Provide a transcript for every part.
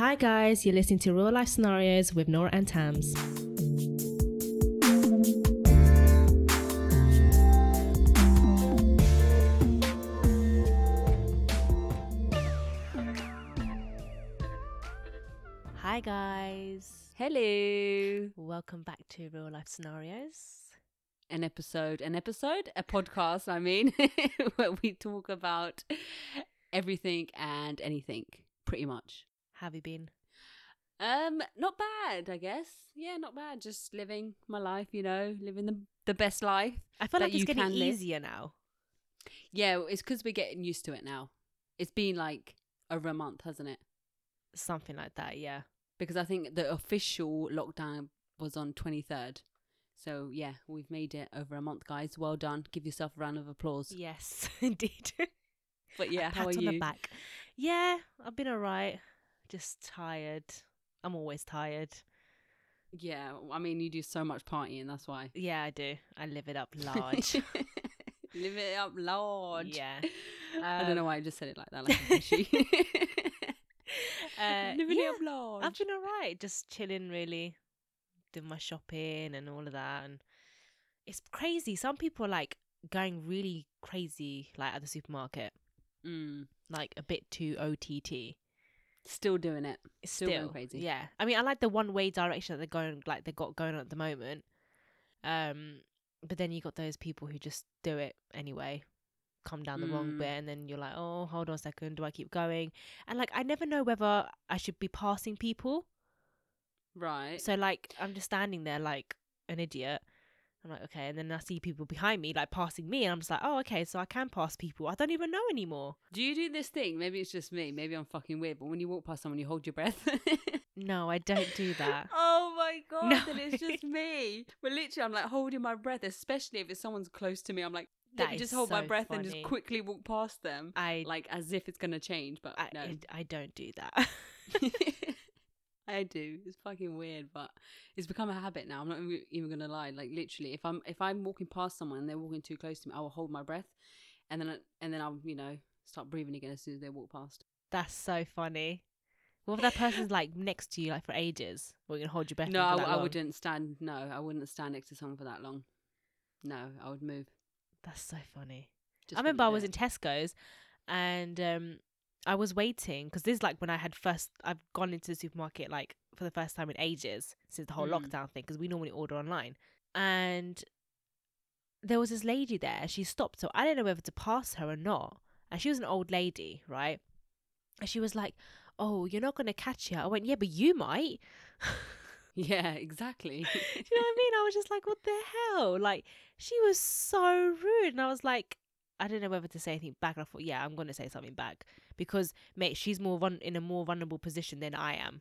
Hi, guys, you're listening to Real Life Scenarios with Nora and Tams. Hi, guys. Hello. Welcome back to Real Life Scenarios. An episode, an episode, a podcast, I mean, where we talk about everything and anything, pretty much. Have you been? Um, not bad, I guess. Yeah, not bad. Just living my life, you know, living the the best life. I feel like it's getting can live. easier now. Yeah, it's because we're getting used to it now. It's been like over a month, hasn't it? Something like that, yeah. Because I think the official lockdown was on 23rd. So, yeah, we've made it over a month, guys. Well done. Give yourself a round of applause. Yes, indeed. But yeah, how are on you? the back. Yeah, I've been alright. Just tired. I'm always tired. Yeah, I mean, you do so much partying, that's why. Yeah, I do. I live it up large. Live it up large. yeah. I don't know Um, why I just said it like that, like a fishy. Uh, Living yeah, it up large. I've been alright. Just chilling, really. Doing my shopping and all of that. And it's crazy. Some people are like going really crazy, like at the supermarket, Mm, like a bit too OTT. Still doing it. Still Still, going crazy. Yeah, I mean, I like the one way direction that they're going, like they got going on at the moment. Um, but then you got those people who just do it anyway, come down the wrong Mm. bit, and then you're like, oh, hold on a second, do I keep going? And like, I never know whether I should be passing people. Right. So like, I'm just standing there like an idiot. I'm like, okay, and then I see people behind me like passing me, and I'm just like, oh, okay, so I can pass people. I don't even know anymore. do you do this thing? Maybe it's just me. Maybe I'm fucking weird. But when you walk past someone, you hold your breath. No, I don't do that. oh my god! No. Then it's just me. But literally, I'm like holding my breath, especially if it's someone's close to me. I'm like, That just hold my so breath and just quickly walk past them, I like as if it's gonna change. But I, no. I, I don't do that. I do. It's fucking weird, but it's become a habit now. I'm not even- gonna lie. Like literally, if I'm if I'm walking past someone and they're walking too close to me, I will hold my breath, and then I- and then I'll you know start breathing again as soon as they walk past. That's so funny. What if that person's like next to you like for ages? You gonna hold your breath? no, I, I wouldn't stand. No, I wouldn't stand next to someone for that long. No, I would move. That's so funny. Just I remember I was in Tesco's, and um, I was waiting because this is like when I had first I've gone into the supermarket like for the first time in ages since the whole Mm. lockdown thing because we normally order online, and there was this lady there. She stopped, so I didn't know whether to pass her or not. And she was an old lady, right? And she was like, "Oh, you're not gonna catch her." I went, "Yeah, but you might." Yeah, exactly. Do you know what I mean? I was just like, what the hell? Like, she was so rude. And I was like, I don't know whether to say anything back. And I thought, yeah, I'm going to say something back because, mate, she's more vul- in a more vulnerable position than I am.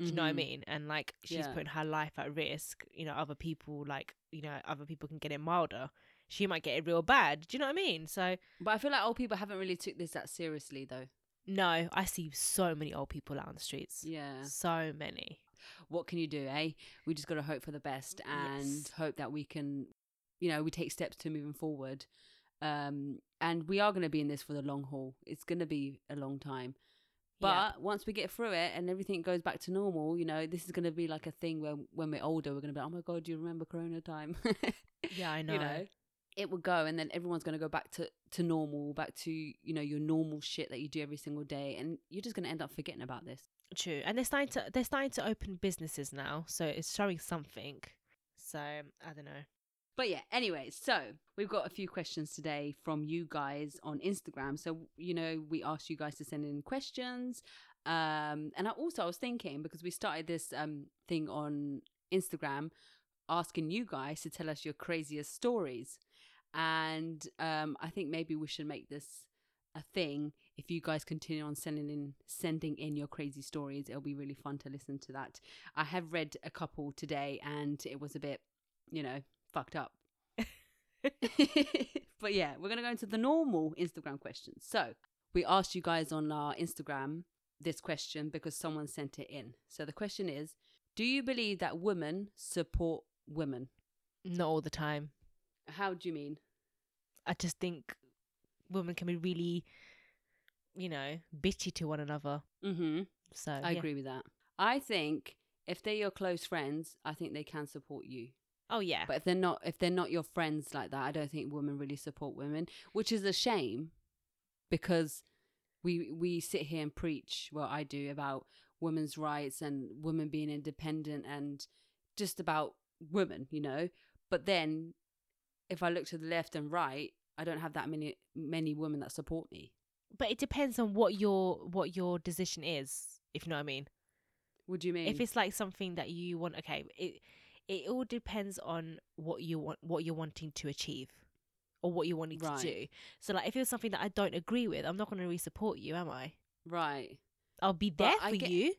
Do you know what I Mhm. mean? And like, she's Yeah. putting her life at risk. You know, other people, like, you know, other people can get it milder. She might get it real bad. Do you know what I mean? So, But I feel like old people haven't really took this that seriously, though. no, I see so many old people out on the streets. Yeah. So many. What can you do, eh? We just got to hope for the best and Yes. hope that we can, you know, we take steps to moving forward. Um, and we are going to be in this for the long haul. It's going to be a long time. But Yeah. once we get through it and everything goes back to normal, you know, this is going to be like a thing where when we're older, we're going to be like, oh my God, do you remember Corona time? Yeah, I know. You know, it will go and then everyone's going to go back to, to normal, back to, you know, your normal shit that you do every single day. And you're just going to end up forgetting about this. True, and they're starting to they're starting to open businesses now, so it's showing something. So I don't know. But yeah, anyway, so we've got a few questions today from you guys on Instagram. So, you know, we asked you guys to send in questions. Um, and I also I was thinking because we started this um thing on Instagram asking you guys to tell us your craziest stories. And um I think maybe we should make this a thing if you guys continue on sending in sending in your crazy stories it'll be really fun to listen to that i have read a couple today and it was a bit you know fucked up but yeah we're going to go into the normal instagram questions so we asked you guys on our instagram this question because someone sent it in so the question is do you believe that women support women Not all the time. how do you mean I just think women can be really, you know, bitchy to one another. mm-hmm So I yeah. agree with that. I think if they're your close friends, I think they can support you. Oh yeah. But if they're not, if they're not your friends like that, I don't think women really support women, which is a shame, because we we sit here and preach what I do about women's rights and women being independent and just about women, you know. But then, if I look to the left and right, I don't have that many many women that support me. but it depends on what your what your decision is, if you know what I mean. What do you mean? If it's like something that you want, okay, it it all depends on what you want, what you're wanting to achieve, or what you're wanting Right. to do. So, like, if it's something that I don't agree with, I'm not going to really support you, am I? right, I'll be there I for get- you,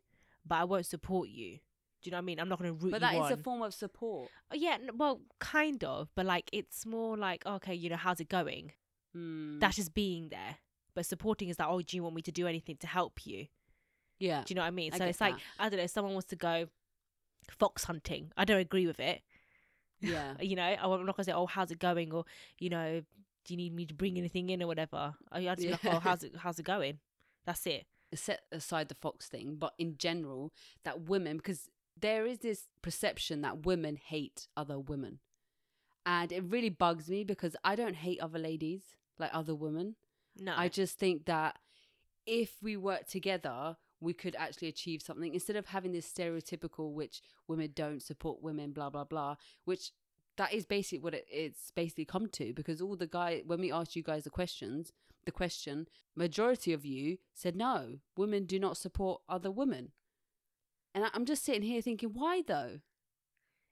but I won't support you. Do you know what I mean? I'm not going to root but you But that is on. a form of support. Oh, yeah, well, kind of, but like it's more like, okay, you know, how's it going? Mm, That's being there. But supporting is like, oh, do you want me to do anything to help you? yeah, Do you know what I mean? I so it's like. I don't know, if someone wants to go fox hunting. I don't agree with it. yeah. You know, I'm not gonna say, oh, how's it going, or you know, do you need me to bring anything in or whatever? I just be like, oh, how's it, how's it going? That's it. set aside the fox thing, but in general, that women because there is this perception that women hate other women, and it really bugs me because I don't hate other ladies like other women. No, I just think that if we work together, we could actually achieve something instead of having this stereotypical which women don't support women, blah blah blah, which that is basically what it, it's basically come to because all the guy when we asked you guys the questions the question majority of you said no women do not support other women and I- i'm just sitting here thinking why though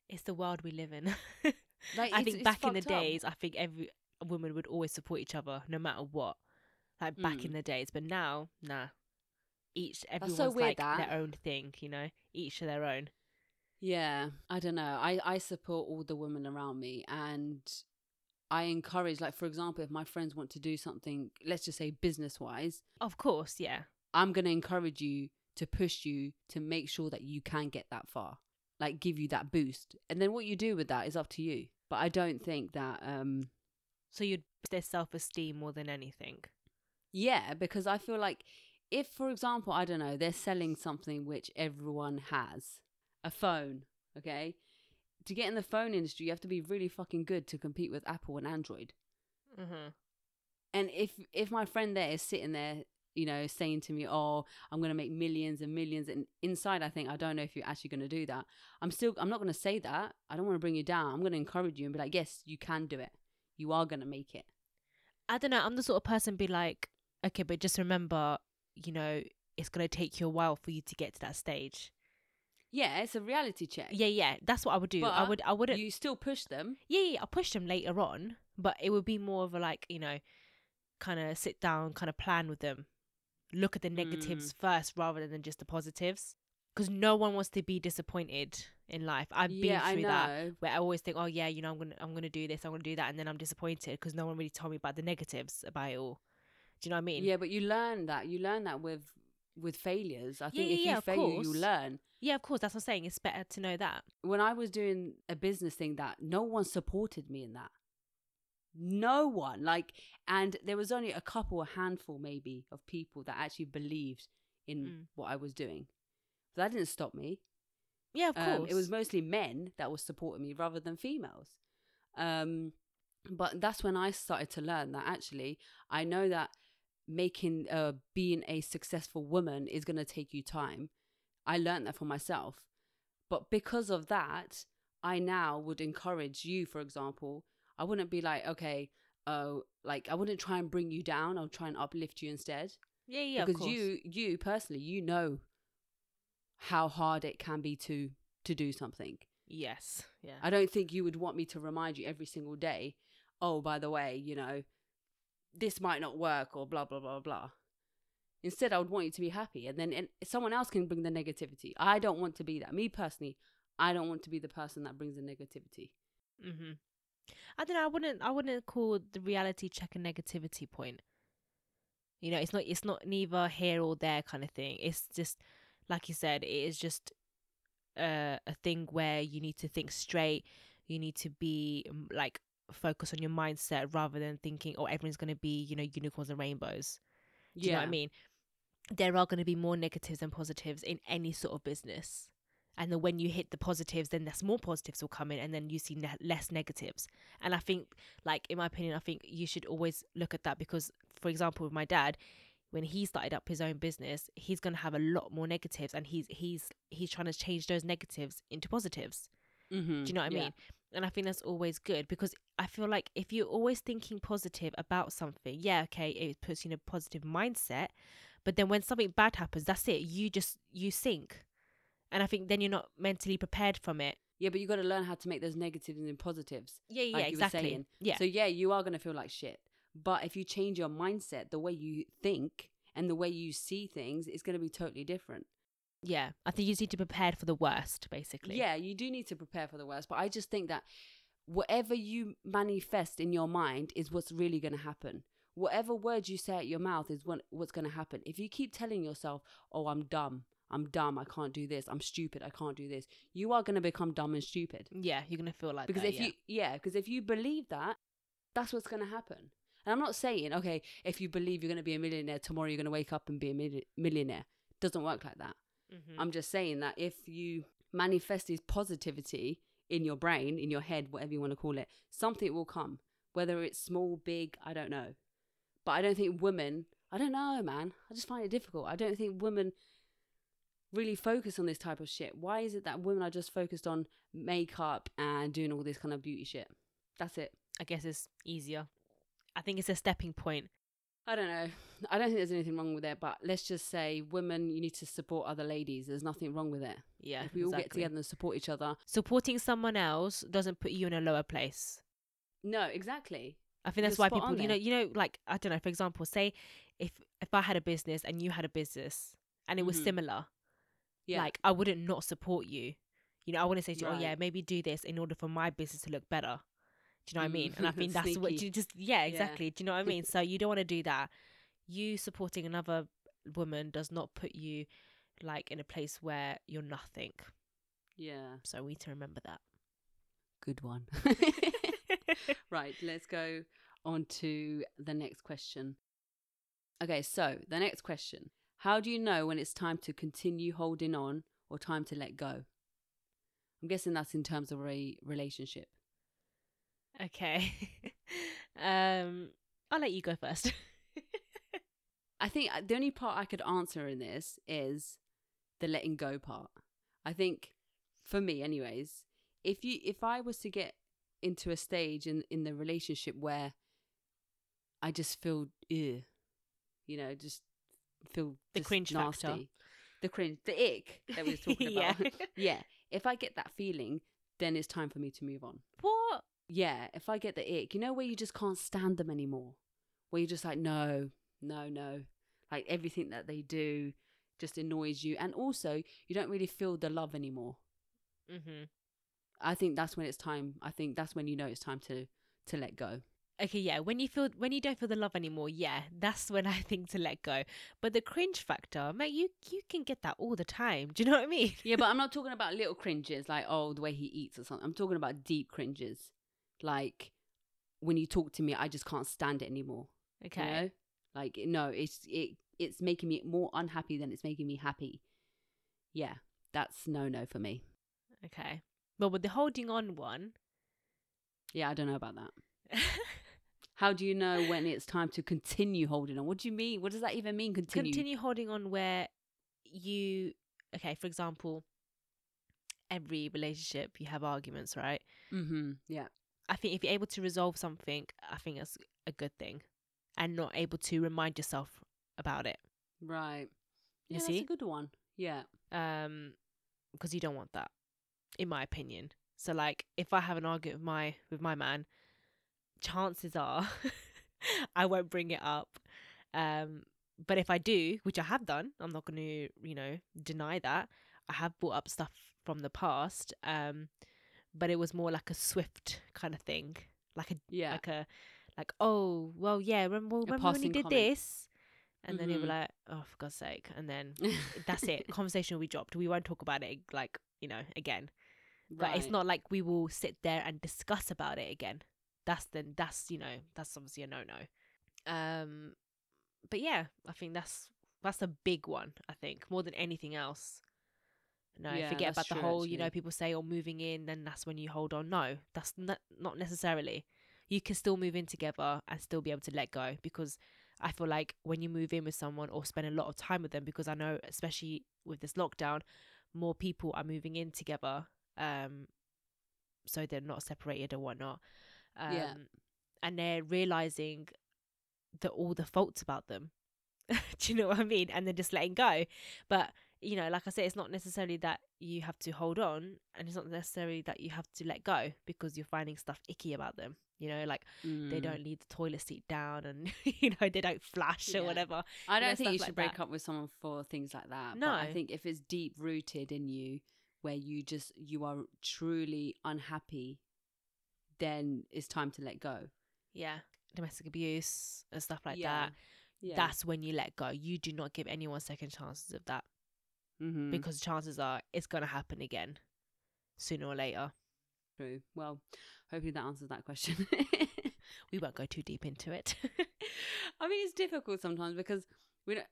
it's the world we live in. like I think back in the up. days, I think every woman would always support each other, no matter what. Like back Mm. in the days, but now, nah. Each so everyone's weird, like that. their own thing, you know. Each to their own. Yeah, I don't know. I I support all the women around me and I encourage like for example if my friends want to do something let's just say business wise, Of course, yeah. I'm going to encourage you to push you to make sure that you can get that far. Like give you that boost. And then what you do with that is up to you. But I don't think that um So you'd their self esteem more than anything. yeah, because I feel like if for example, I don't know, they're selling something which everyone has, a phone, okay? To get in the phone industry, you have to be really fucking good to compete with Apple and Android. Mm-hmm. And if if my friend there is sitting there, you know, saying to me, "Oh, I'm going to make millions and millions," and inside I think, I don't know if you're actually going to do that. I'm still, I'm not going to say that. I don't want to bring you down. I'm going to encourage you and be like, "Yes, you can do it. You are going to make it." I don't know. I'm the sort of person be like, okay, but just remember, you know, it's gonna take you a while for you to get to that stage. Yeah, it's a reality check. Yeah, yeah. That's what I would do. I would. I wouldn't. You still push them. yeah, yeah. I'll push them later on, but it would be more of a like, you know, kind of sit down, kind of plan with them, look at the negatives mm. first rather than just the positives. Because no one wants to be disappointed in life. I've yeah, I been through that where I always think, oh yeah, you know, I'm gonna, I'm gonna do this, I'm gonna do that, and then I'm disappointed because no one really told me about the negatives about it all. Do you know what I mean? Yeah, but you learn that. You learn that with with failures. I think yeah, if yeah, you fail, you learn. Yeah, of course. That's what I'm saying. It's better to know that. when I was doing a business thing that no one supported me in that. No one. Like and there was only a couple, a handful maybe of people that actually believed in Mm. what I was doing. But that didn't stop me. Yeah, of Um, course. it was mostly men that were supporting me rather than females. Um, but that's when I started to learn that actually I know that making uh being a successful woman is going to take you time. I learned that for myself. But because of that, I now would encourage you, for example, I wouldn't be like, okay, oh, like I wouldn't try and bring you down. I'll try and uplift you instead yeah, yeah, because you you personally you know how hard it can be to to do something Yes. Yeah. i don't think you would want me to remind you every single day oh by the way you know this might not work or blah blah blah blah instead i would want you to be happy and then and someone else can bring the negativity i don't want to be that me personally i don't want to be the person that brings the negativity hmm I don't know. I wouldn't. I wouldn't call the reality check a negativity point. You know, it's not. It's not neither here or there kind of thing. It's just like you said. It is just a a thing where you need to think straight. You need to be um, like focus on your mindset rather than thinking, oh, everyone's gonna be you know unicorns and rainbows. Do you know what I mean? there are going to be more negatives than positives in any sort of business. And then when you hit the positives, then there's more positives will come in, and then you see ne- less negatives. And I think, like in my opinion, I think you should always look at that because, for example, with my dad, when he started up his own business, he's going to have a lot more negatives, and he's he's he's trying to change those negatives into positives. Mm-hmm. Do you know what I mean? And I think that's always good because I feel like if you're always thinking positive about something, yeah, okay, it puts you in a positive mindset. But then when something bad happens, that's it. You just you sink. And I think then you're not mentally prepared from it. Yeah, but you got to learn how to make those negatives into positives. Yeah, yeah, like exactly. Yeah. So yeah, you are gonna feel like shit. But if you change your mindset, the way you think and the way you see things, it's gonna be totally different. Yeah. I think you need to be prepared for the worst, basically. Yeah, you do need to prepare for the worst. But I just think that whatever you manifest in your mind is what's really gonna happen. Whatever words you say at your mouth is what, what's gonna happen. If you keep telling yourself, "Oh, I'm dumb," I'm dumb, I can't do this, I'm stupid, I can't do this. You are going to become dumb and stupid. Yeah, you're gonna feel like Because that, if yeah. you yeah, because if you believe that, that's what's going to happen. And I'm not saying, okay, if you believe you're going to be a millionaire tomorrow you're going to wake up and be a milli- millionaire. doesn't work like that. Mhm. I'm just saying that if you manifest this positivity in your brain, in your head, whatever you want to call it, something will come. Whether it's small, big, I don't know. But I don't think women, I don't know, man. I just find it difficult. I don't think women really focus on this type of shit. Why is it that women are just focused on makeup and doing all this kind of beauty shit? That's it. I guess it's easier. I think it's a stepping point. I don't know. I don't think there's anything wrong with it, but let's just say women, you need to support other ladies. There's nothing wrong with it. Yeah, if we all get together and support each other. supporting someone else doesn't put you in a lower place. No, exactly. I think that's You're why people, you know, you know, like I don't know. For example, say if if I had a business and you had a business and it was Mhm. similar, Yeah. like I wouldn't not support you. You know, I wouldn't say to you, "Oh yeah, maybe do this in order for my business to look better." Do you know what I mean? And I mm-hmm. think that's what you just yeah, Yeah. exactly. Do you know what I mean? so you don't want to do that. You supporting another woman does not put you like in a place where you're nothing. yeah. So we need to remember that. Good one. right, let's go on to the next question. Okay, so the next question. How do you know when it's time to continue holding on or time to let go? I'm guessing that's in terms of a relationship. Okay. um, I'll let you go first. I think uh, the only part I could answer in this is the letting go part. I think for me anyways, if you if I was to get into a stage in in the relationship where I just feel ew, you know, just feel The just cringe factor. The cringe, the ick that we were talking about. Yeah. yeah. If I get that feeling, then it's time for me to move on. what? Yeah, if I get the ick, you know where you just can't stand them anymore. Where you're just like, no, no, no. Like everything that they do just annoys you. And also you don't really feel the love anymore. Mm-hmm. I think that's when it's time. I think that's when you know it's time to to let go. Okay, yeah. When you feel when you don't feel the love anymore, yeah, that's when I think to let go. But the cringe factor, mate, you you can get that all the time. Do you know what I mean? Yeah, but I'm not talking about little cringes like oh the way he eats or something. I'm talking about deep cringes. Like when you talk to me, I just can't stand it anymore. Okay. You know? Like no, it's it it's making me more unhappy than it's making me happy. Yeah, that's no no for me. Okay. But with the holding on one, Yeah, I don't know about that. How do you know when it's time to continue holding on? What do you mean? What does that even mean? Continue. continue holding on where you okay, for example, every relationship you have arguments, right? Mm-hmm. Yeah. I think if you're able to resolve something, I think that's a good thing. And not able to remind yourself about it. Right. You see? that's a good one. Yeah. um because you don't want that in my opinion so like if i have an argument with my with my man chances are i won't bring it up um but if i do which i have done i'm not going to you know deny that i have brought up stuff from the past um but it was more like a swift kind of thing like a Yeah. like a like oh well yeah remember, remember when you did comment. this and then he'll be Mhm. like oh for god's sake and then that's it. Conversation will be dropped. We won't talk about it like you know again. But it's not like we will sit there and discuss about it again. That's then that's you know that's obviously a no no. Um, but yeah, I think that's That's a big one, I think, more than anything else. No, Yeah, forget about the true, whole, you know, people say, oh, moving in, then that's when you hold on. No, that's not, not necessarily. You can still move in together and still be able to let go because I feel like when you move in with someone or spend a lot of time with them, because I know, especially with this lockdown, more people are moving in together. Um, so they're not separated or whatnot. Um, Yeah. And they're realizing that all the faults about them. Do you know what I mean? And then just letting go. But, you know, like I said, it's not necessarily that you have to hold on and it's not necessarily that you have to let go because you're finding stuff icky about them. You know, like they Mm. don't leave the toilet seat down and, you know, they don't flash Yeah. or whatever. I you know, don't think you should like break that. up with someone for things like that. But I think if it's deep rooted in you, where you just you are truly unhappy, then it's time to let go. Yeah. Domestic abuse and stuff like Yeah. that. Yeah. That's when you let go. You do not give anyone second chances of that mm-hmm. because chances are it's going to happen again sooner or later. true. Well, hopefully that answers that question. We won't go too deep into it. I mean, it's difficult sometimes because we don't.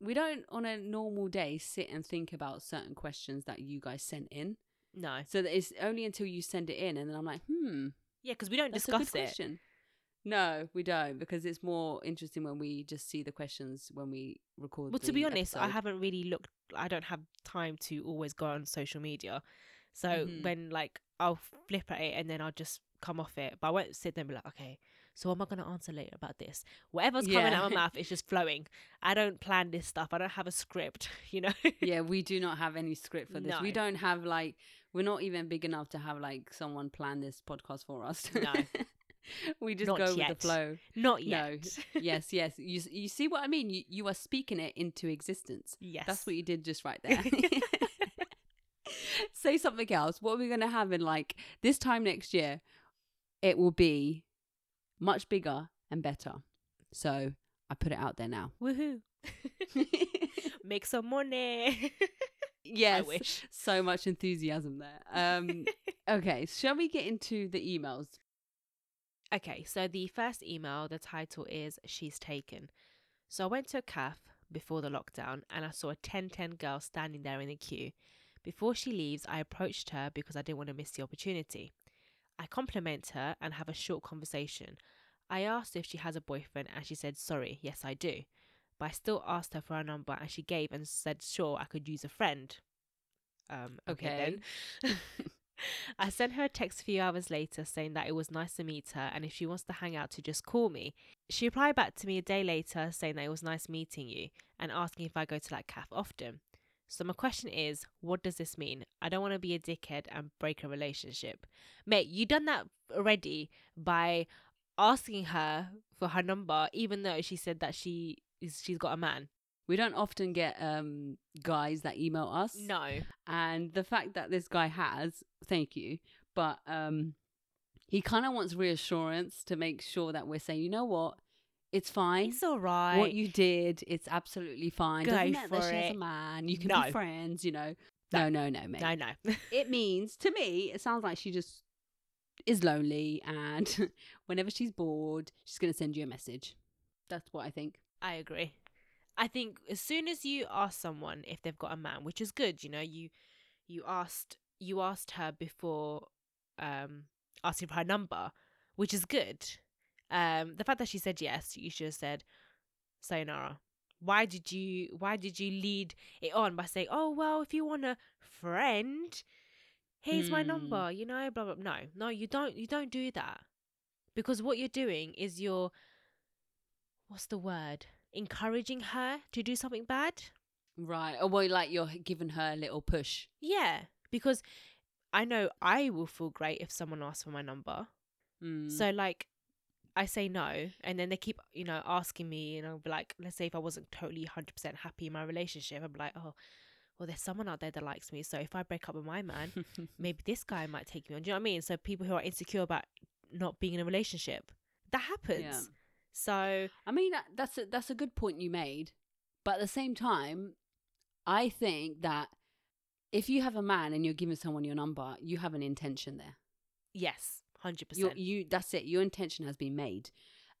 We don't on a normal day sit and think about certain questions that you guys sent in. no. So that it's only until you send it in and then I'm like, hmm, Yeah, because we don't That's a good discuss it. question. No, we don't because it's more interesting when we just see the questions when we record. Well, to be honest, I haven't really looked. I don't have time to always go on social media. So Mhm. when like I'll flip at it and then I'll just come off it, but I won't sit there and be like, okay, so what am I going to answer later about this? Whatever's coming out of my mouth is just flowing. I don't plan this stuff. I don't have a script. You know. yeah, we do not have any script for this. We don't have like we're not even big enough to have like someone plan this podcast for us. No. we just Not go with the flow. Not yet. No. yes, yes. You you see what I mean? You you are speaking it into existence. yes. That's what you did just right there. Say something else. What are we going to have in like this time next year? It will be much bigger and better. So I put it out there now. Woohoo! Make some money. yes, I wish. so much enthusiasm there. Um, okay, shall we get into the emails? Okay, so the first email, the title is She's Taken. So I went to a calf before the lockdown and I saw a 1010 girl standing there in the queue. Before she leaves, I approached her because I didn't want to miss the opportunity. I compliment her and have a short conversation. I asked if she has a boyfriend and she said, Sorry, yes, I do. But I still asked her for her number and she gave and said, Sure, I could use a friend. Um, okay, then. I sent her a text a few hours later saying that it was nice to meet her and if she wants to hang out to just call me. She replied back to me a day later saying that it was nice meeting you and asking if I go to that cafe often. So my question is, what does this mean? I don't want to be a dickhead and break a relationship. Mate, you done that already by asking her for her number even though she said that she is she's got a man. We don't often get um, guys that email us. No. And the fact that this guy has, thank you, but um, he kind of wants reassurance to make sure that we're saying, you know what, it's fine. It's all right. what you did, it's absolutely fine. Go Doesn't matter that for she has it. a man. You can No. be friends, you know. No. No, no, no, mate. no, no. It means to me, it sounds like she just is lonely, and whenever she's bored, she's gonna send you a message. That's what I think. I agree. I think as soon as you ask someone if they've got a man, which is good, you know, you you asked you asked her before um asking for her number, which is good. Um the fact that she said yes, you should have said sayonara. Why did you why did you lead it on by saying, "Oh, well, if you want a friend, here's my Hmm. number," you know, blah blah. No. No, you don't you don't do that. Because what you're doing is you're what's the word? Encouraging her to do something bad? Right. Or well, like you're giving her a little push. Yeah. Because I know I will feel great if someone asks for my number. Mm. So like I say no and then they keep, you know, asking me and I'll be like, let's say if I wasn't totally hundred percent happy in my relationship, I'd be like, Oh, well there's someone out there that likes me. So if I break up with my man, maybe this guy might take me on. Do you know what I mean? So people who are insecure about not being in a relationship. That happens. Yeah. So I mean, that's a, that's a good point you made, but at the same time, I think that if you have a man and you're giving someone your number, you have an intention there. yes, hundred percent. you that's it. Your intention has been made,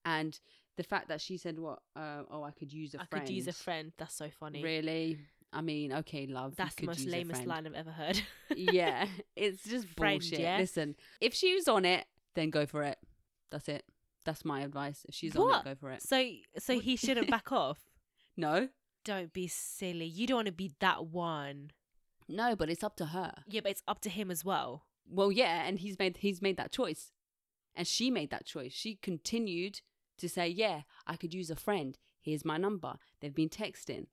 and the fact that she said what? Uh, oh, I could use a I friend. I could use a friend. That's so funny. Really? I mean, okay, love. That's the most lamest line I've ever heard. yeah, it's just Friend, bullshit. yeah? Listen, if she's on it, then go for it. That's it. That's my advice. If she's on it, go for it. So, so he shouldn't back off. No, Don't be silly. You don't want to be that one. no, but it's up to her. Yeah, but it's up to him as well. Well, yeah, and he's made he's made that choice, and she made that choice. She continued to say, "Yeah, I could use a friend. Here's my number." They've been texting.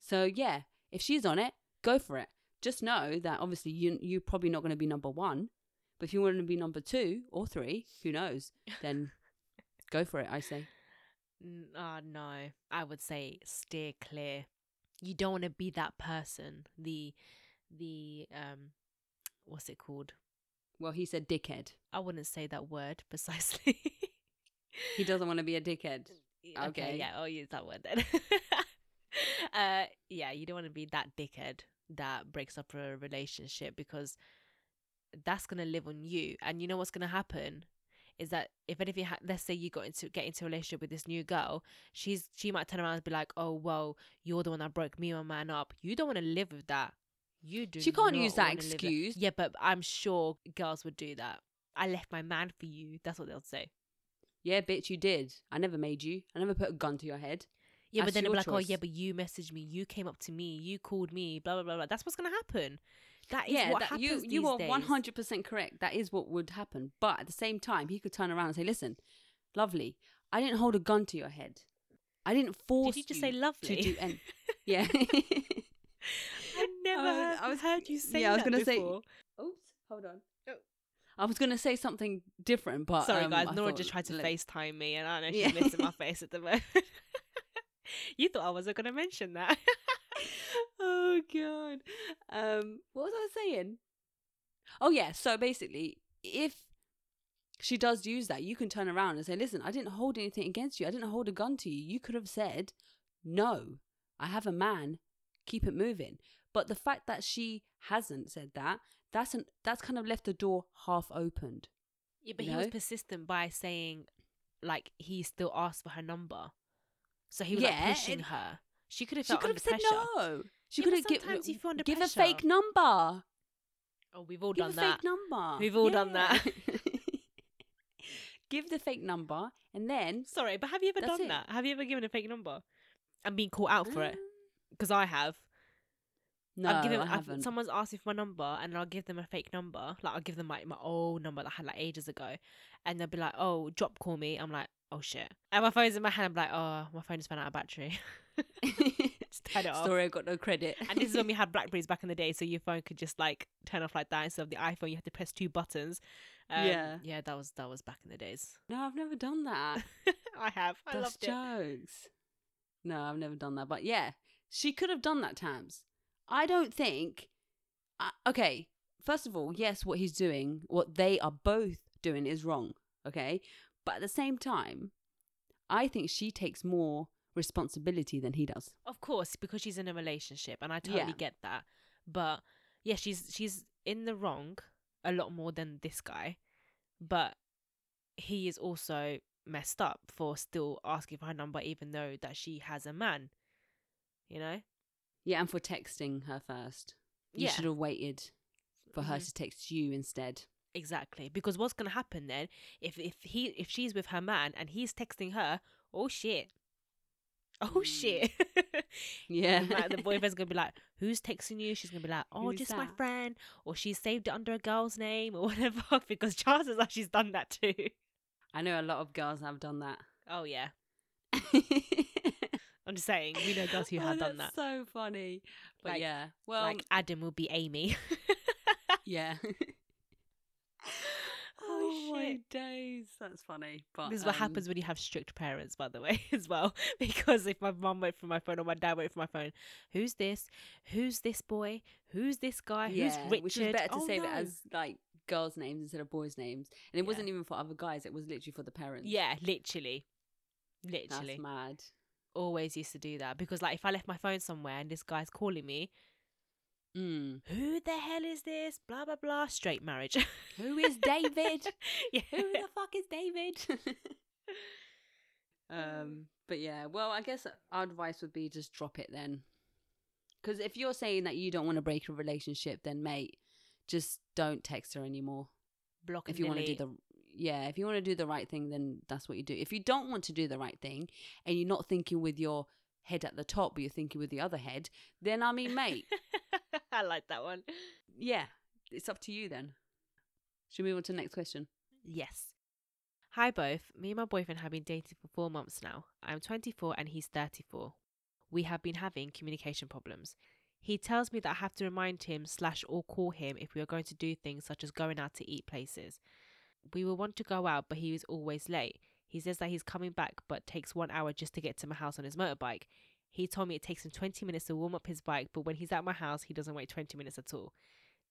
So yeah, if she's on it, go for it. Just know that obviously you you're probably not going to be number one, but if you want to be number two or three, who knows? Then go for it. I say. Ah, no. I would say steer clear. You don't want to be that person. The, the um, what's it called? Well, he said dickhead. I wouldn't say that word precisely. He doesn't want to be a dickhead. okay, Okay. yeah, I'll use that word then. uh, yeah, you don't want to be that dickhead that breaks up a relationship because that's gonna live on you. And you know what's gonna happen is that if anything, ha- let's say you got into get into a relationship with this new girl, she's she might turn around and be like, "Oh well, you're the one that broke me and my man up." You don't want to live with that. You do. She can't use that excuse. Yeah, but I'm sure girls would do that. I left my man for you. That's what they'll say. Yeah, bitch, you did. I never made you. I never put a gun to your head. Yeah, but then they'll be like, oh, yeah, but you messaged me, you came up to me, you called me, blah, blah, blah, blah. That's what's going to happen. That is yeah, what that, happens you you are one hundred percent correct. That is what would happen. But at the same time, he could turn around and say, "Listen, lovely, I didn't hold a gun to your head. I didn't force Did you just say lovely? to do." And yeah, I never I was- heard, I was- heard you say yeah, I was gonna say- before. Oops, hold on. Oh. I was gonna say something different, but Sorry, um, guys. I Nora just tried to let- FaceTime me, and I know Yeah. she's missing my face at the moment. you thought I wasn't going to mention that. oh god. Um, what was I saying? Oh yeah. So basically, if she does use that, you can turn around and say, "Listen, I didn't hold anything against you. I didn't hold a gun to you. You could have said, no, I have a man. Keep it moving." But the fact that she hasn't said that, that's an that's kind of left the door half opened. yeah, but You he was persistent by saying, like, he still asked for her number. So he was Yeah, like pushing and- her. She could have She could have said pressure. no. She Yeah, could have give pressure. a fake number. Oh, we've all Give done a that. fake number. We've all done that. Give the fake number and then Sorry, but have you ever done it. that? Have you ever given a fake number and been caught out for it? Um, Because I have. No, I've given, I I've- haven't. someone's asked me for my number, and I'll give them a fake number. Like I'll give them like my old number that I had like ages ago, and they'll be like, "Oh, drop call me." I'm like, "Oh shit!" And my phone's in my hand. I'm like, "Oh, my phone just ran out of battery." just turn it off. Sorry, I got no credit. And this is when we had Blackberries back in the day, so your phone could just like turn off like that instead of the iPhone. You had to press two buttons. Um, Yeah. yeah, that was that was back in the days. no, I've never done that. I have. I That's loved it. jokes. No, I've never done that. But yeah, she could have done that, Tams. I don't think. Uh, okay, first of all, yes, what he's doing, what they are both doing is wrong. Okay, but at the same time, I think she takes more responsibility than he does. Of course, because she's in a relationship, and I totally Yeah. get that. But yeah, she's she's in the wrong a lot more than this guy, but he is also messed up for still asking for her number, even though that she has a man. You know? Yeah, and for texting her first. You Yeah. should have waited for her Mhm. to text you instead. Exactly. Because what's gonna happen then if if he if she's with her man and he's texting her, oh shit. Oh Mm. shit. Yeah. Like, the boyfriend's gonna be like, "Who's texting you?" She's gonna be like, "Oh, Who's just my friend," or she saved it under a girl's name or whatever. because chances are she's done that too. I know a lot of girls have done that. Oh yeah, I'm just saying we know girls who Oh, have done that. So funny. But Like- yeah. Well, like Adam will be Amy. yeah. My days. That's funny. But this is what um, happens when you have strict parents, by the way, as well. Because if my mum wait for my phone or my dad wait for my phone, who's this? Who's this boy? Who's this guy? Yeah, who's Richard? which was better to Oh, save it as like girls' names instead of boys' names. And it Yeah. wasn't even for other guys, it was literally for the parents. Yeah, literally, literally. That's mad. always used to do that because like if I left my phone somewhere and this guy's calling me, Mm. who the hell is this? Blah blah blah. Straight marriage. Who is David? yeah. Who the fuck is David? Um, but yeah, well, I guess our advice would be just drop it then. Because if you're saying that you don't want to break a relationship, then mate, just don't text her anymore. Block If you want to do the yeah, if you want to do the right thing, then that's what you do. If you don't want to do the right thing and you're not thinking with your head at the top, but you're thinking with the other head, then I mean, mate, I like that one. yeah, it's up to you then. Should we move on to the next question? Yes. Hi, both. Me and my boyfriend have been dating for four months now. I'm 24 and he's 34. We have been having communication problems. He tells me that I have to remind him slash or call him if we are going to do things such as going out to eat places. We will want to go out, but he is always late. He says that he's coming back, but takes one hour just to get to my house on his motorbike. He told me it takes him 20 minutes to warm up his bike, but when he's at my house, he doesn't wait 20 minutes at all.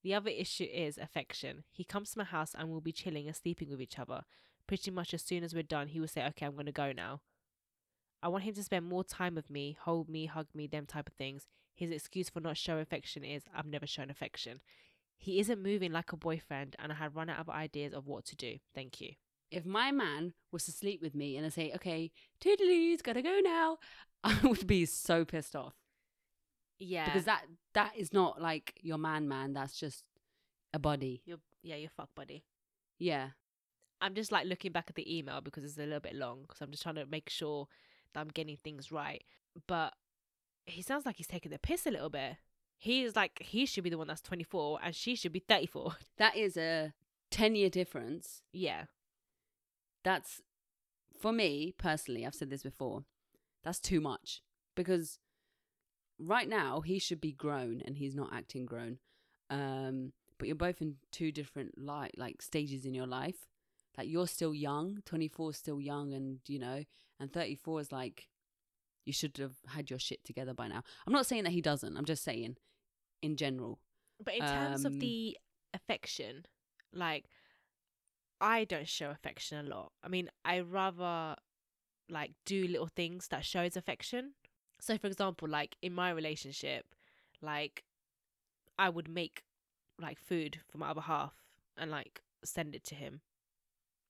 The other issue is affection. He comes to my house and we'll be chilling and sleeping with each other. Pretty much as soon as we're done, he will say, Okay, I'm going to go now. I want him to spend more time with me, hold me, hug me, them type of things. His excuse for not showing affection is, I've never shown affection. He isn't moving like a boyfriend, and I have run out of ideas of what to do. Thank you. If my man was to sleep with me and I say, okay, toodaloos, gotta go now, I would be so pissed off. Yeah. Because that that is not like your man man, that's just a body. you're, yeah, you're fuck buddy. Yeah. I'm just like looking back at the email because it's a little bit long because I'm just trying to make sure that I'm getting things right. But he sounds like he's taking the piss a little bit. He is like he should be the one that's 24 and she should be 34. That is a 10 year difference. yeah. That's for me personally, I've said this before. That's too much because right now he should be grown and he's not acting grown. Um but you're both in two different like like stages in your life. Like you're still young, 24 is still young and you know, and 34 is like you should have had your shit together by now. I'm not saying that he doesn't. I'm just saying in general. But in terms of Um, the affection, like I don't show affection a lot. I mean, I rather like do little things that shows affection. So for example, like in my relationship, like I would make like food for my other half and like send it to him.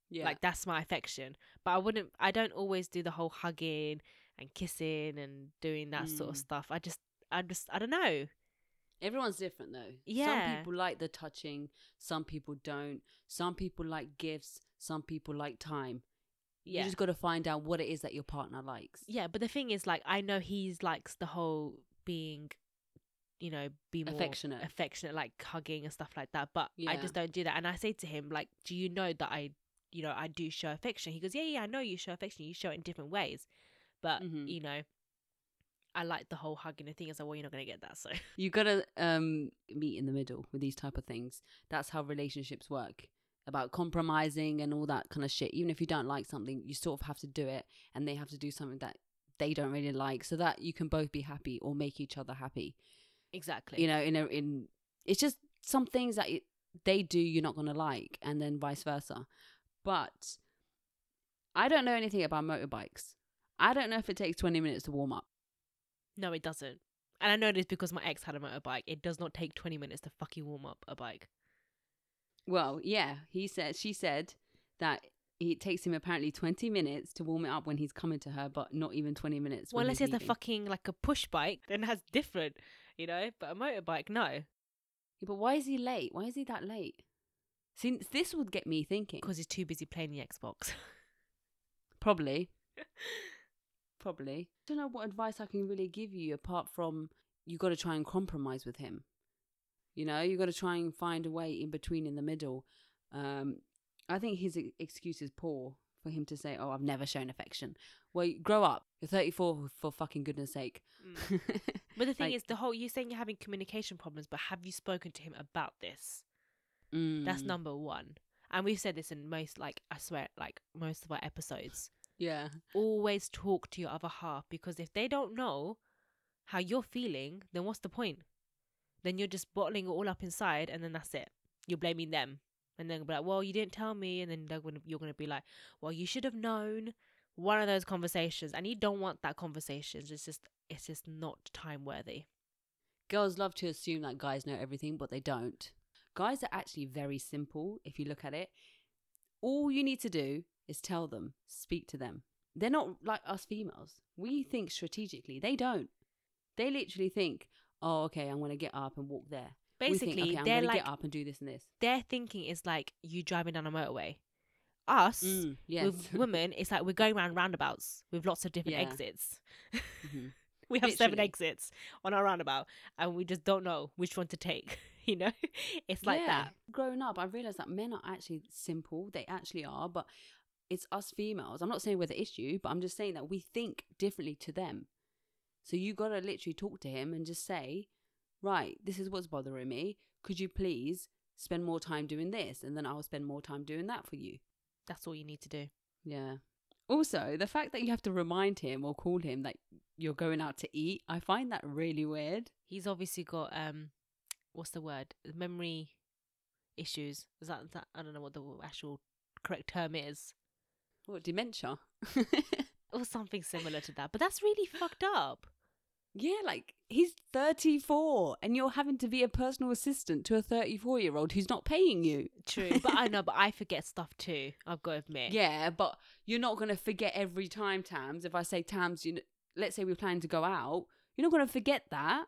Yeah. Like that's my affection. But I wouldn't I don't always do the whole hugging and kissing and doing that sort of Mm. stuff. I just I just I don't know. Everyone's different though. Yeah. Some people like the touching, some people don't. Some people like gifts, some people like time. Yeah. You just got to find out what it is that your partner likes. Yeah, but the thing is, like, I know he's likes the whole being, you know, be more Affectionate. affectionate, like hugging and stuff like that. But I just don't do that. And I say to him, like, do you know that I, you know, I do show affection? He goes, yeah, yeah, I know you show affection. You show it in different ways, but Mhm. you know, I like the whole hugging. Thing is, like, well, you're not gonna get that. So You got to um meet in the middle with these type of things. That's how relationships work. About compromising and all that kind of shit. Even if you don't like something, you sort of have to do it and they have to do something that they don't really like so that you can both be happy or make each other happy. exactly, you know in a in it's just some things that it, they do you're not going to like and then vice versa but i don't know anything about motorbikes i don't know if it takes 20 minutes to warm up no, it doesn't. And I know this because my ex had a motorbike. It does not take 20 minutes to fucking warm up a bike. well yeah he said she said that it takes him apparently 20 minutes to warm it up when he's coming to her but not even 20 minutes Well, unless he's it's a fucking like a push bike, then that's different, you know. But a motorbike, no. Yeah, but why is he late why is he that late Since this would get me thinking because he's too busy playing the Xbox. Probably. Probably. I don't know what advice I can really give you apart from you got to try and compromise with him. You know, you got to try and find a way in between, in the middle. Um, I think his excuse is poor for him to say, "Oh, I've never shown affection." Well, you- grow up. You're 34 for fucking goodness sake. But the thing Like- is, the whole you're saying you're having communication problems, but have you spoken to him about this? That's Mm, number one. And we've said this in most, like I swear, like most of our episodes. Yeah. Always talk to your other half because if they don't know how you're feeling, then what's the point? Then you're just bottling it all up inside, and then that's it. You're blaming them, and then be like, "Well, you didn't tell me," and then they're gonna, you're gonna be like, "Well, you should have known." One of those conversations, and you don't want that conversation. It's just, it's just not time worthy. girls love to assume that guys know everything, but they don't. Guys are actually very simple if you look at it. All you need to do is tell them, speak to them. they're not like us females. We think strategically. They don't. They literally think, oh, okay, I'm going to get up and walk there. Basically, think, okay, they're like get up and do this and this. their thinking is like you driving down a motorway. Us Mm, yes. with women, it's like we're going around roundabouts with lots of different Yeah. exits. Mhm. we have seven exits on our roundabout, and we just don't know which one to take. you know, it's like Yeah. that. Growing up, I realized that men are actually simple. They actually are, but it's us females. I'm not saying we're the issue, but I'm just saying that we think differently to them. So you got to literally talk to him and just say, right, this is what's bothering me. Could you please spend more time doing this? And then I'll spend more time doing that for you. That's all you need to do. Yeah. Also, the fact that you have to remind him or call him that you're going out to eat, I find that really weird. He's obviously got um, what's the word? Memory issues. Is that, that I don't know what the actual correct term is, What, dementia? or something similar to that. But that's really fucked up. Yeah, like he's 34 and you're having to be a personal assistant to a 34 year old who's not paying you. True, but I know, but I forget stuff too. I've got to admit. Yeah, but you're not going to forget every time, Tams. If I say, Tams, you know, let's say we're planning to go out, you're not going to forget that.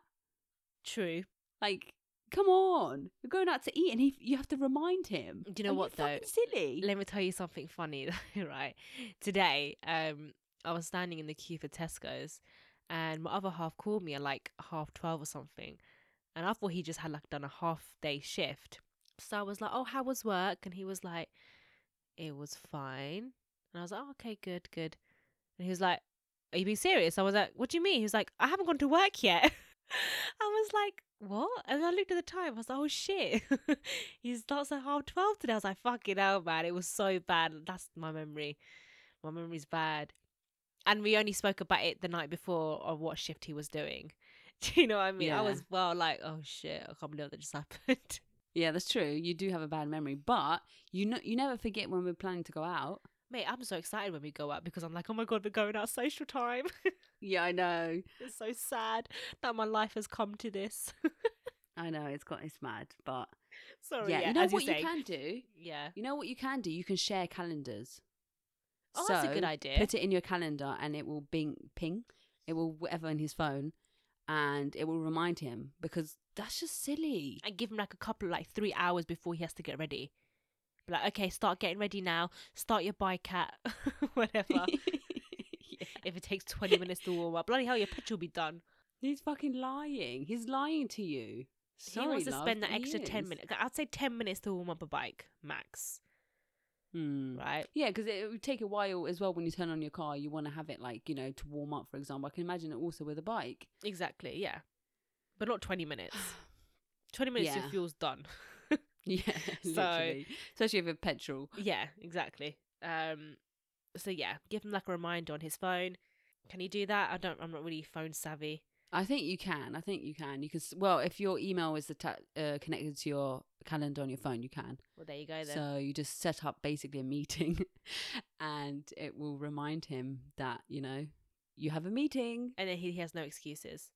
True. Like, come on. You're going out to eat and he, you have to remind him. Do you know Are what, though? fucking silly. Let me tell you something funny, right? Today, um, I was standing in the queue for Tesco's, and my other half called me at like half twelve or something, and I thought he just had like done a half day shift. So I was like, "Oh, how was work?" And he was like, "It was fine." And I was like, "Oh, okay, good, good." And he was like, "Are you being serious?" I was like, "What do you mean?" He was like, "I haven't gone to work yet." I was like, "What?" And I looked at the time. I was like, "Oh shit!" he starts at half twelve today. I was like, "Fucking hell, man!" It was so bad. That's my memory. My memory's bad. And we only spoke about it the night before of what shift he was doing. Do you know what I mean? I was well like, "Oh shit! I can't believe that just happened." Yeah, that's true. You do have a bad memory, but you know, you never forget when we're planning to go out. Mate, I'm so excited when we go out because I'm like, "Oh my god, we're going out social time." Yeah, I know. it's so sad that my life has come to this. I know. It's got it's mad, but Sorry, yeah, yeah, you know what you're you can do. Yeah. You know what you can do? You can share calendars. Oh, that's a good idea. Put it in your calendar and it will bing ping. It will whatever in his phone and it will remind him because that's just silly. and give him like a couple like three hours before he has to get ready. Be like, okay, start getting ready now. Start your bike at whatever. Yeah. if it takes twenty minutes to warm up, bloody hell, your petrol will be done. He's fucking lying. He's lying to you. Sorry, he wants to love, spend that extra ten minutes. I'd say ten minutes to warm up a bike max, Hmm. right? Yeah, because it would take a while as well when you turn on your car. You want to have it like you know to warm up, for example. I can imagine it also with a bike. Exactly, yeah, but not twenty minutes. Twenty minutes, your fuel's done. Yeah, So- literally. Especially with petrol. yeah, exactly. Um, so yeah, give him like a reminder on his phone. Can he do that? I don't. I'm not really phone savvy. I think you can. I think you can. You can. Well, if your email is atta- uh, connected to your calendar on your phone, you can. Well, there you go then. So you just set up basically a meeting, and it will remind him that you know you have a meeting. and then he, he has no excuses.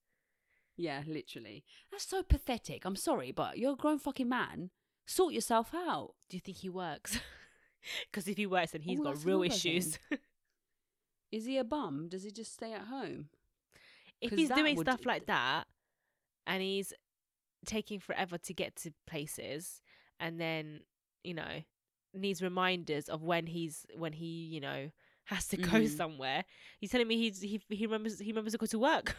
Yeah, literally. That's so pathetic. I'm sorry, but you're a grown fucking man. Sort yourself out. Do you think he works? Because if he works, then he's Oh, got real issues. Is he a bum? Does he just stay at home? If he's doing would- stuff like that, and he's taking forever to get to places, and then you know needs reminders of when he's when he you know has to go Mhm. somewhere. He's telling me he's he he remembers he remembers to go to work.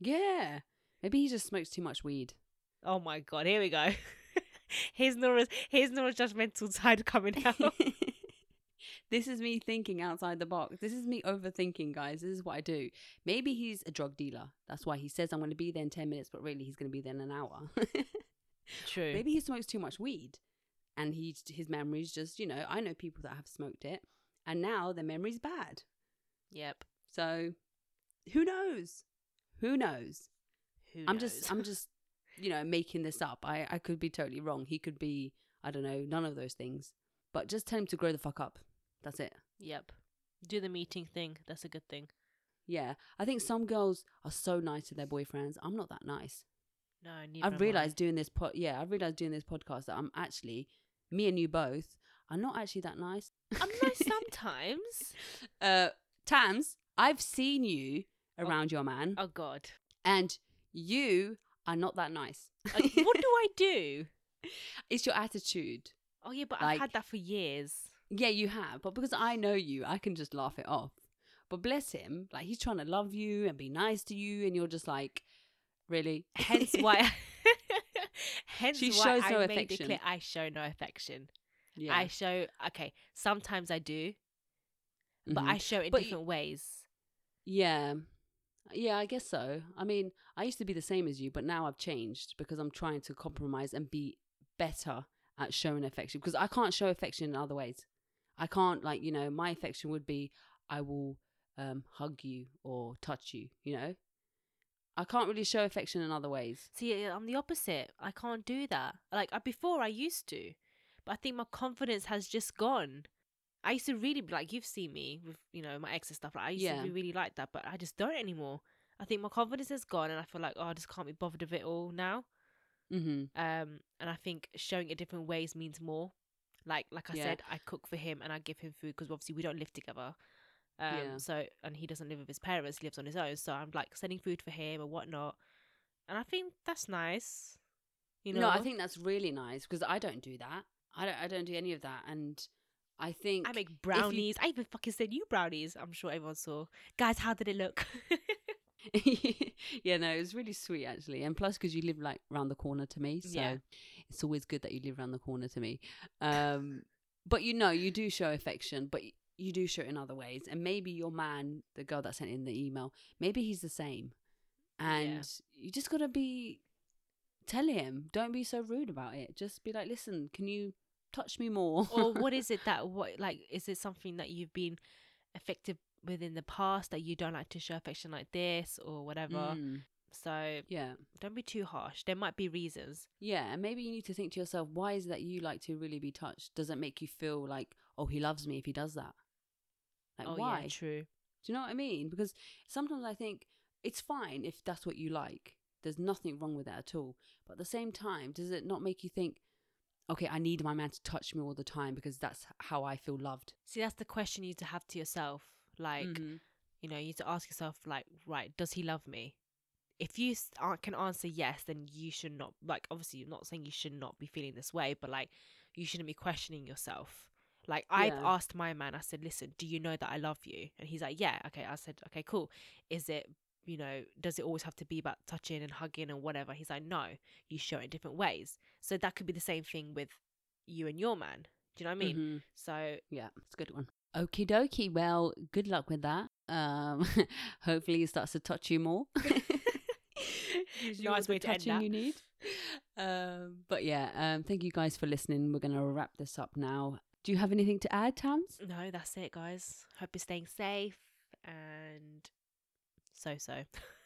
Yeah. Maybe he just smokes too much weed. oh my god! Here we go. here's Nora's here's Nora's judgmental side coming out. this is me thinking outside the box. This is me overthinking, guys. This is what I do. Maybe he's a drug dealer. That's why he says I'm going to be there in 10 minutes, but really he's going to be there in an hour. True. Maybe he smokes too much weed and he his memory's just, you know, I know people that have smoked it and now their memory's bad. Yep. So who knows? Who knows? Who I'm knows? just I'm just you know making this up. I I could be totally wrong. He could be I don't know none of those things. But just tell him to grow the fuck up. That's it. Yep. Do the meeting thing. That's a good thing. Yeah, I think some girls are so nice to their boyfriends. I'm not that nice. No, neither I've realized doing this pod. Yeah, I've realized doing this podcast that I'm actually me and you both are not actually that nice. I'm nice sometimes. Uh, Tams, I've seen you around your man, Oh God. and you are not that nice. Uh, what do I do? It's your attitude. Oh yeah, but Like- I've had that for years. Yeah, you have, but because I know you, I can just laugh it off. But bless him, like he's trying to love you and be nice to you, and you're just like, really? Hence why. hence She why I no made it clear I show no affection. yeah. I show okay. Sometimes I do, but Mhm. I show it in But different ways. Yeah. Yeah, I guess so. I mean, I used to be the same as you, but now I've changed because I'm trying to compromise and be better at showing affection because I can't show affection in other ways. I can't like, you know, my affection would be I will um hug you or touch you, you know? I can't really show affection in other ways. See, I'm the opposite. I can't do that. Like before, I used to, but I think my confidence has just gone. I used to really be like you've seen me with you know my ex and stuff. Like I used Yeah. to be really like that, but I just don't anymore. I think my confidence has gone, and I feel like oh, I just can't be bothered with it all now. Mhm. Um, and I think showing it different ways means more. Like like I Yeah. said, I cook for him and I give him food because obviously we don't live together. Um, Yeah. so and he doesn't live with his parents; he lives on his own. So I'm like sending food for him and whatnot, and I think that's nice. You know, No, I think that's really nice because I don't do that. I don't I don't do any of that and I think I make brownies. I even fucking sent you brownies. I'm sure everyone saw. Guys, how did it look? yeah, no, it was really sweet actually, and plus because you live like round the corner to me, so Yeah. it's always good that you live round the corner to me. Um, but you know, you do show affection, but you do show it in other ways, and maybe your man, the girl that sent in the email, maybe he's the same, and you just gotta be tell him, don't be so rude about it. Just be like, listen, can you touch me more? or what is it that what like is it something that you've been affected with in the past that you don't like to show affection like this or whatever? Mm, So yeah. don't be too harsh. There might be reasons. Yeah, and maybe you need to think to yourself, why is it that you like to really be touched? Does it make you feel like, oh, he loves me if he does that? Like, oh why? yeah, true. Do you know what I mean? Because sometimes I think it's fine if that's what you like. There's nothing wrong with that at all. But at the same time, does it not make you think, okay, I need my man to touch me all the time because that's how I feel loved? See, that's the question you need to have to yourself. Like, Mhm. you know, you need to ask yourself, like, right, does he love me? If you can answer yes, then you should not, like, obviously, you're not saying you should not be feeling this way, but like, you shouldn't be questioning yourself. Like, I've asked my man, I said, listen, do you know that I love you? And he's like, yeah. Okay. I said, okay, cool. Is it, you know, does it always have to be about touching and hugging and whatever? He's like, no, you show it in different ways. So that could be the same thing with you and your man. Do you know what I mean? Mhm. So Yeah, it's a good one. Okie dokie. Well, good luck with that. Um, hopefully, he starts to touch you more. Nice way to end touching that. you need. Um, but yeah, um, thank you guys for listening. We're gonna wrap this up now. Do you have anything to add, Tams? No, that's it, guys. Hope you're staying safe and so so.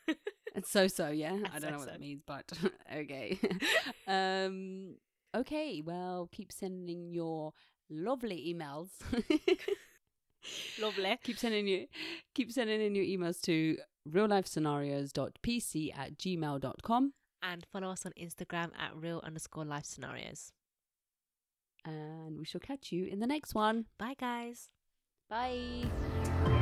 It's so so, yeah. I don't know what that means, but okay. um, okay. Well, keep sending your lovely emails. Lovely. keep sending you keep sending in your emails to reallifescenarios.pc at gmail.com And follow us on Instagram at real underscore life scenarios. and we shall catch you in the next one Bye, guys. bye